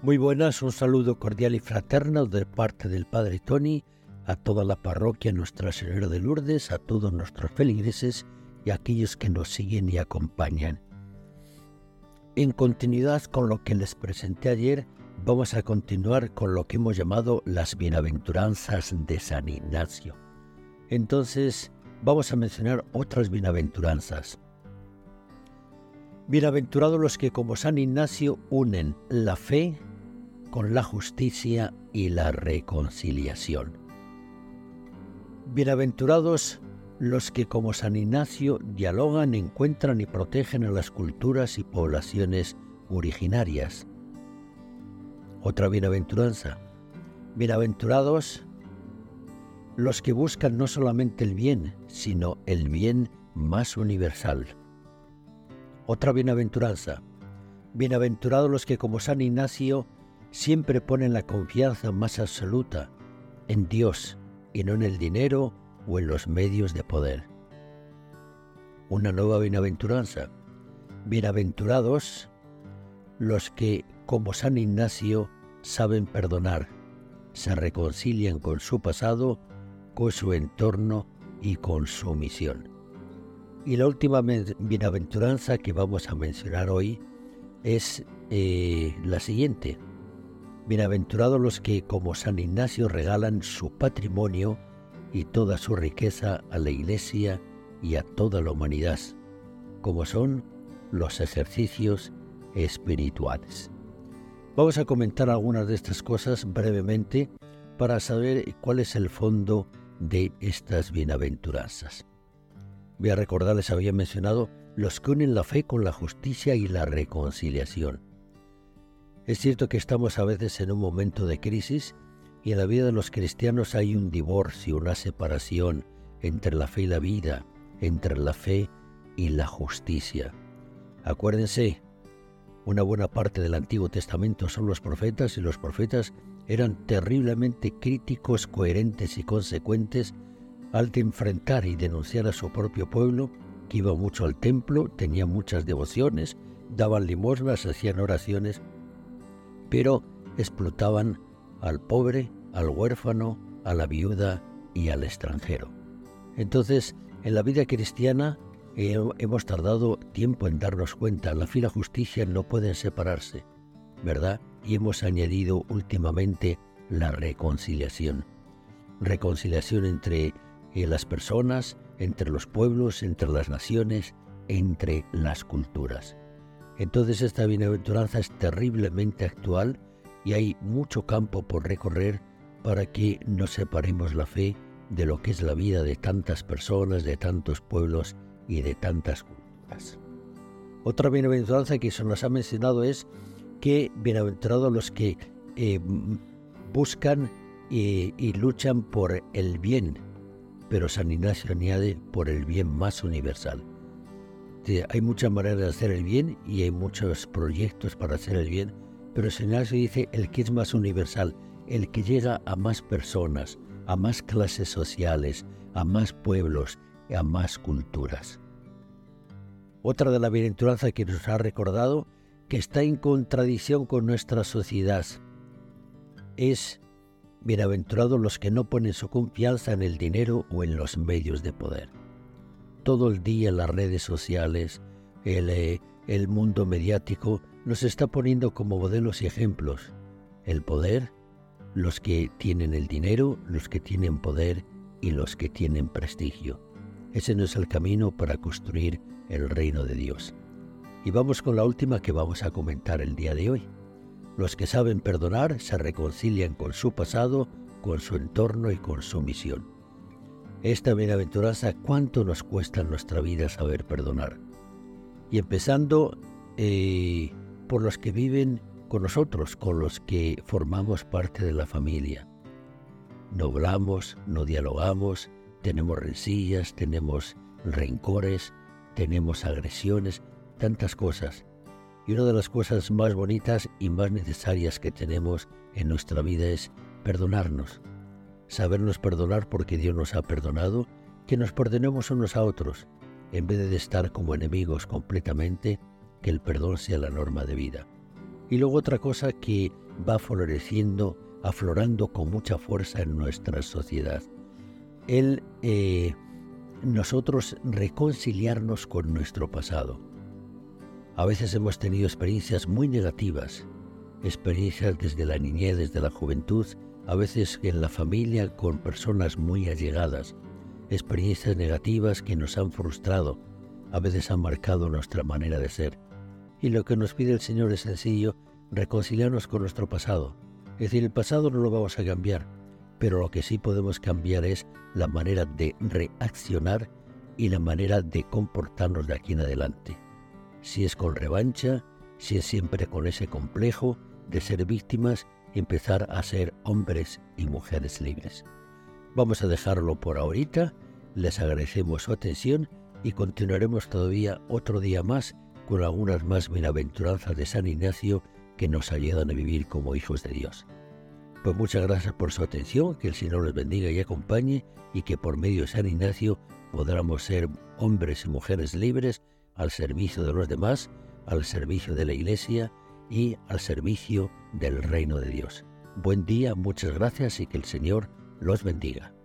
Muy buenas, un saludo cordial y fraterno de parte del Padre Tony a toda la parroquia Nuestra Señora de Lourdes, a todos nuestros feligreses y a aquellos que nos siguen y acompañan. En continuidad con lo que les presenté ayer, vamos a continuar con lo que hemos llamado las bienaventuranzas de San Ignacio. Entonces, vamos a mencionar otras bienaventuranzas. Bienaventurados los que como San Ignacio unen la fe con la justicia y la reconciliación. Bienaventurados los que como San Ignacio dialogan, encuentran y protegen a las culturas y poblaciones originarias. Otra bienaventuranza. Bienaventurados los que buscan no solamente el bien, sino el bien más universal. Otra bienaventuranza. Bienaventurados los que como San Ignacio siempre ponen la confianza más absoluta en Dios y no en el dinero o en los medios de poder. Una nueva bienaventuranza. Bienaventurados los que, como San Ignacio, saben perdonar, se reconcilian con su pasado, con su entorno y con su misión. Y la última bienaventuranza que vamos a mencionar hoy es eh, la siguiente. Bienaventurados los que, como San Ignacio, regalan su patrimonio y toda su riqueza a la Iglesia y a toda la humanidad, como son los ejercicios espirituales. Vamos a comentar algunas de estas cosas brevemente para saber cuál es el fondo de estas bienaventuranzas. Voy a recordarles, había mencionado, los que unen la fe con la justicia y la reconciliación. Es cierto que estamos a veces en un momento de crisis y en la vida de los cristianos hay un divorcio, una separación entre la fe y la vida, entre la fe y la justicia. Acuérdense, una buena parte del Antiguo Testamento son los profetas y los profetas eran terriblemente críticos, coherentes y consecuentes al enfrentar y denunciar a su propio pueblo, que iba mucho al templo, tenía muchas devociones, daban limosnas, hacían oraciones, pero explotaban al pobre, al huérfano, a la viuda y al extranjero. Entonces, en la vida cristiana eh, hemos tardado tiempo en darnos cuenta, la fe y la justicia no pueden separarse, ¿verdad? Y hemos añadido últimamente la reconciliación. Reconciliación entre eh, las personas, entre los pueblos, entre las naciones, entre las culturas. Entonces esta bienaventuranza es terriblemente actual y hay mucho campo por recorrer para que no separemos la fe de lo que es la vida de tantas personas, de tantos pueblos y de tantas culturas. Otra bienaventuranza que se nos ha mencionado es que bienaventurados los que eh, buscan y, y luchan por el bien, pero San Ignacio añade por el bien más universal. Hay muchas maneras de hacer el bien y hay muchos proyectos para hacer el bien, pero San Ignacio dice el que es más universal, el que llega a más personas, a más clases sociales, a más pueblos, a más culturas. Otra de la bienaventuranza que nos ha recordado que está en contradicción con nuestra sociedad es bienaventurados los que no ponen su confianza en el dinero o en los medios de poder. Todo el día las redes sociales, el, eh, el mundo mediático nos está poniendo como modelos y ejemplos. El poder, los que tienen el dinero, los que tienen poder y los que tienen prestigio. Ese no es el camino para construir el reino de Dios. Y vamos con la última que vamos a comentar el día de hoy. Los que saben perdonar se reconcilian con su pasado, con su entorno y con su misión. Esta bienaventuranza, ¿cuánto nos cuesta en nuestra vida saber perdonar? Y empezando eh, por los que viven con nosotros, con los que formamos parte de la familia. No hablamos, no dialogamos, tenemos rencillas, tenemos rencores, tenemos agresiones, tantas cosas. Y una de las cosas más bonitas y más necesarias que tenemos en nuestra vida es perdonarnos. Sabernos perdonar porque Dios nos ha perdonado, que nos perdonemos unos a otros, en vez de estar como enemigos completamente, que el perdón sea la norma de vida. Y luego otra cosa que va floreciendo, aflorando con mucha fuerza en nuestra sociedad. El eh, nosotros reconciliarnos con nuestro pasado. A veces hemos tenido experiencias muy negativas, experiencias desde la niñez, desde la juventud, a veces en la familia con personas muy allegadas, experiencias negativas que nos han frustrado, a veces han marcado nuestra manera de ser. Y lo que nos pide el Señor es sencillo, reconciliarnos con nuestro pasado. Es decir, el pasado no lo vamos a cambiar, pero lo que sí podemos cambiar es la manera de reaccionar y la manera de comportarnos de aquí en adelante. Si es con revancha, si es siempre con ese complejo de ser víctimas, empezar a ser hombres y mujeres libres. Vamos a dejarlo por ahorita, les agradecemos su atención y continuaremos todavía otro día más con algunas más bienaventuranzas de San Ignacio que nos ayudan a vivir como hijos de Dios. Pues muchas gracias por su atención, que el Señor les bendiga y acompañe y que por medio de San Ignacio podamos ser hombres y mujeres libres al servicio de los demás, al servicio de la Iglesia y al servicio del reino de Dios. Buen día, muchas gracias y que el Señor los bendiga.